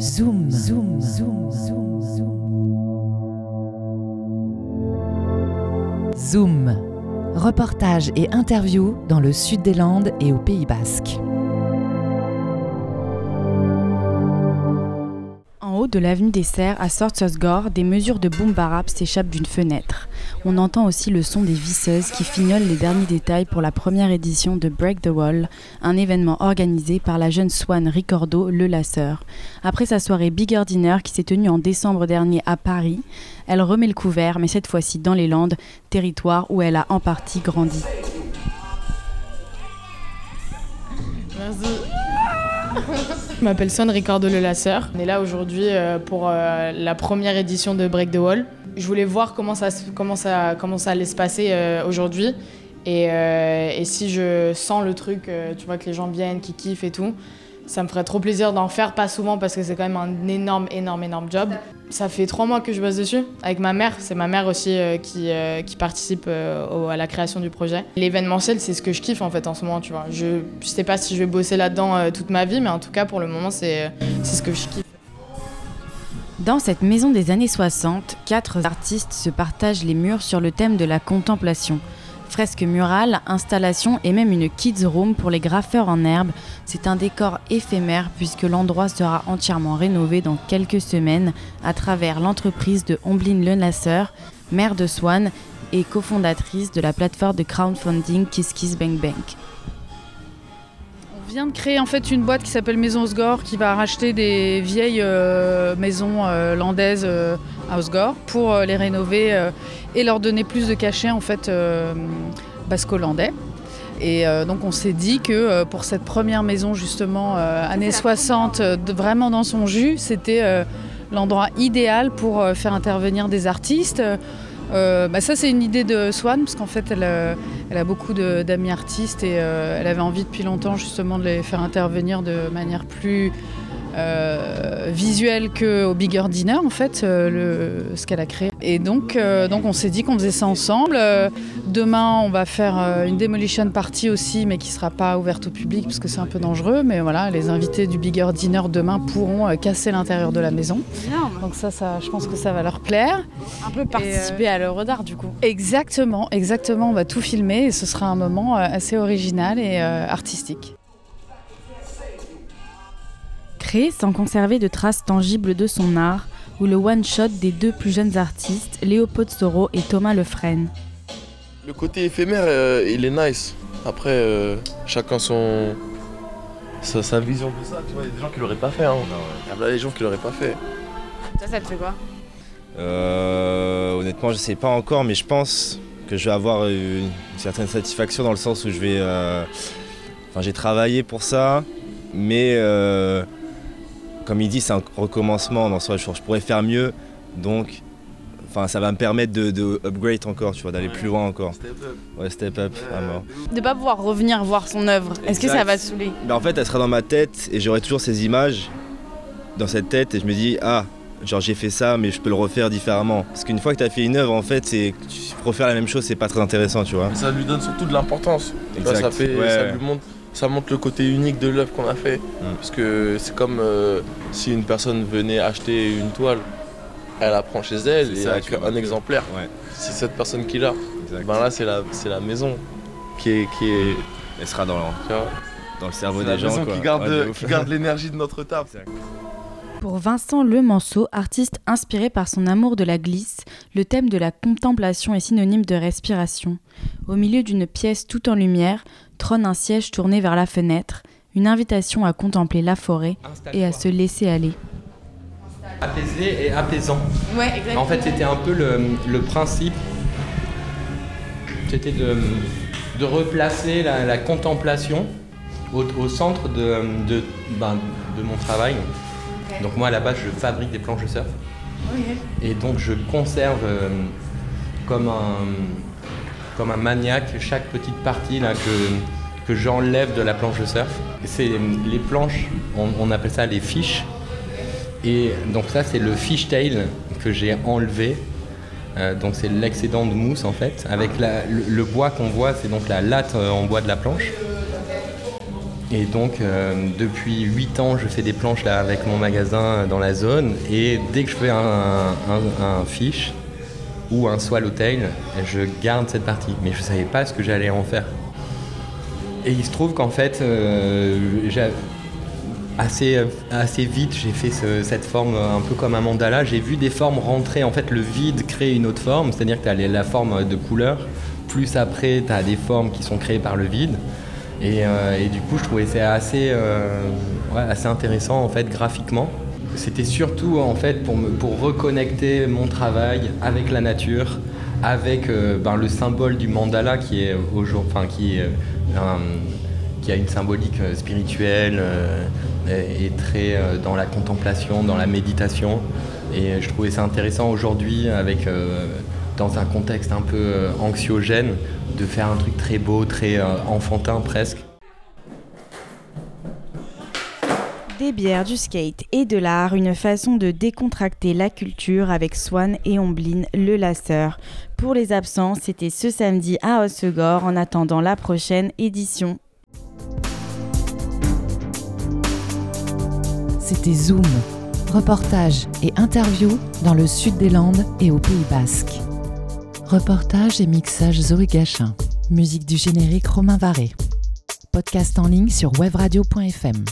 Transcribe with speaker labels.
Speaker 1: Zoom, zoom, zoom, zoom, zoom. Zoom. Reportage et interview dans le sud des Landes et au Pays Basque.
Speaker 2: De l'avenue des Serres, à Sortsosgor, des mesures de boom barap s'échappent d'une fenêtre. On entend aussi le son des visseuses qui fignolent les derniers détails pour la première édition de Break the Wall, un événement organisé par la jeune Swan Ricordo, le lasseur. Après sa soirée Bigger Dinner qui s'est tenue en décembre dernier à Paris, elle remet le couvert, mais cette fois-ci dans les Landes, territoire où elle a en partie grandi.
Speaker 3: Merci. Je m'appelle Son Ricardo Le Lasseur. On est là aujourd'hui euh, pour euh, la première édition de Break the Wall. Je voulais voir comment ça, comment ça, allait se passer euh, aujourd'hui. Et, et, si je sens le truc, tu vois, que les gens viennent, qui kiffent et tout, ça me ferait trop plaisir d'en faire, pas souvent parce que c'est quand même un énorme, énorme, énorme job. Ça fait trois mois que je bosse dessus avec ma mère. C'est ma mère aussi euh, qui, euh, qui, participe euh, à la création du projet. L'événementiel, c'est ce que je kiffe en fait en ce moment, tu vois. Je, je sais pas si je vais bosser là-dedans toute ma vie, mais en tout cas pour le moment, c'est ce que je kiffe.
Speaker 2: Dans cette maison des années 60, quatre artistes se partagent les murs sur le thème de la contemplation. Fresques murales, installations et même une kids room pour les graffeurs en herbe. C'est un décor éphémère puisque l'endroit sera entièrement rénové dans quelques semaines à travers l'entreprise de Omblin Lenasseur, mère de Swan et cofondatrice de la plateforme de crowdfunding Kiss Bank Bank
Speaker 4: vient de créer en fait une boîte qui s'appelle Maison Osgore qui va racheter des vieilles euh, maisons euh, landaises euh, à Osgore pour les rénover et leur donner plus de cachet en fait basco-landais. Et donc on s'est dit que pour cette première maison justement années 60, vraiment dans son jus, c'était l'endroit idéal pour faire intervenir des artistes. Euh, bah ça, c'est une idée de Swan, parce qu'en fait, elle, euh, a beaucoup d'amis artistes et euh, elle avait envie depuis longtemps justement de les faire intervenir de manière plus euh, visuel qu'au Bigger Dinner, en fait, euh, le, ce qu'elle a créé. Et donc, euh, donc on s'est dit qu'on faisait ça ensemble. demain, on va faire une demolition party aussi, mais qui ne sera pas ouverte au public parce que c'est un peu dangereux. Mais voilà, les invités du Bigger Dinner demain pourront casser l'intérieur de la maison. Donc ça, ça, je pense que ça va leur plaire.
Speaker 5: Un peu participer à l'œuvre d'art du coup.
Speaker 4: Exactement, exactement. On va tout filmer et ce sera un moment assez original et artistique
Speaker 2: sans conserver de traces tangibles de son art, ou le one-shot des deux plus jeunes artistes, Léopold Soro et Thomas Lefresne.
Speaker 6: Le côté éphémère, euh, il est nice. Après, euh, chacun son. Sa, vision de ça, tu vois, il y a des gens qui l'auraient pas fait. Hein. Il y a des gens qui l'auraient pas fait.
Speaker 5: Ça, ça te fait quoi?
Speaker 7: Euh, Honnêtement, je sais pas encore, mais je pense que je vais avoir une, certaine satisfaction dans le sens où je vais. Enfin, j'ai travaillé pour ça, mais comme il dit, c'est un recommencement dans ce je pourrais faire mieux, donc enfin ça va me permettre de, upgrade encore, tu vois, d'aller plus loin encore. Step up. Ouais, step up, à mort.
Speaker 5: De pas pouvoir revenir voir son œuvre. Est-ce que ça va te saouler?
Speaker 7: Ben, En fait, elle sera dans ma tête et j'aurai toujours ces images dans cette tête et je me dis ah genre j'ai fait ça mais je peux le refaire différemment. Parce qu'une fois que tu as fait une œuvre en fait c'est refaire la même chose c'est pas très intéressant tu vois.
Speaker 6: Ça lui donne surtout de l'importance. Ça, fait, ça lui montre ça montre le côté unique de l'œuvre qu'on a fait. Mm. Parce que c'est comme euh, si une personne venait acheter une toile, elle apprend chez elle et avec un exemplaire. C'est cette personne qui l'a. Ben là, c'est la, la maison qui est, qui est.
Speaker 7: Elle sera dans, dans le cerveau des gens.
Speaker 6: Qui garde, qui garde l'énergie de notre table.
Speaker 2: Pour Vincent Lemanceau, artiste inspiré par son amour de la glisse, le thème de la contemplation est synonyme de respiration. Au milieu d'une pièce tout en lumière, trône un siège tourné vers la fenêtre, une invitation à contempler la forêt et à se laisser aller.
Speaker 8: Apaisé et apaisant.
Speaker 5: Ouais, exactement.
Speaker 8: En fait, c'était un peu le, principe. C'était de, de, replacer la, contemplation au, centre de, de, ben, de, mon travail. Donc moi, à la base, je fabrique des planches de surf. Et donc, je conserve euh, comme un comme un maniaque chaque petite partie là, que, que j'enlève de la planche de surf. C'est les planches, on, appelle ça les fiches. Et donc ça c'est le fishtail que j'ai enlevé. Euh, donc c'est l'excédent de mousse en fait. Avec le, bois qu'on voit, c'est donc la latte euh, en bois de la planche. Et donc, euh, depuis 8 ans, je fais des planches là avec mon magasin dans la zone. Et dès que je fais un, fiche ou un swallowtail, je garde cette partie. Mais je ne savais pas ce que j'allais en faire. Et il se trouve qu'en fait, euh, assez, assez vite, j'ai fait cette forme un peu comme un mandala. J'ai vu des formes rentrer. En fait, le vide crée une autre forme, c'est-à-dire que tu as la forme de couleur. Plus après, tu as des formes qui sont créées par le vide. Euh, et, du coup, je trouvais ça assez, euh, assez intéressant en fait graphiquement. C'était surtout en fait pour, me, pour reconnecter mon travail avec la nature, avec euh, ben, le symbole du mandala qui est qui qui a une symbolique spirituelle et, très dans la contemplation, dans la méditation. Et je trouvais ça intéressant aujourd'hui avec dans un contexte un peu anxiogène de faire un truc très beau, très euh, enfantin presque.
Speaker 2: Des bières, du skate et de l'art, une façon de décontracter la culture avec Swan et Omblin le Lasseur. Pour les absents, c'était ce samedi à Hossegor en attendant la prochaine édition.
Speaker 1: C'était Zoom, reportage et interview dans le sud des Landes et au Pays Basque. Reportage et mixage Zoé Gachin. Musique du générique Romain Varé. Podcast en ligne sur webradio.fm.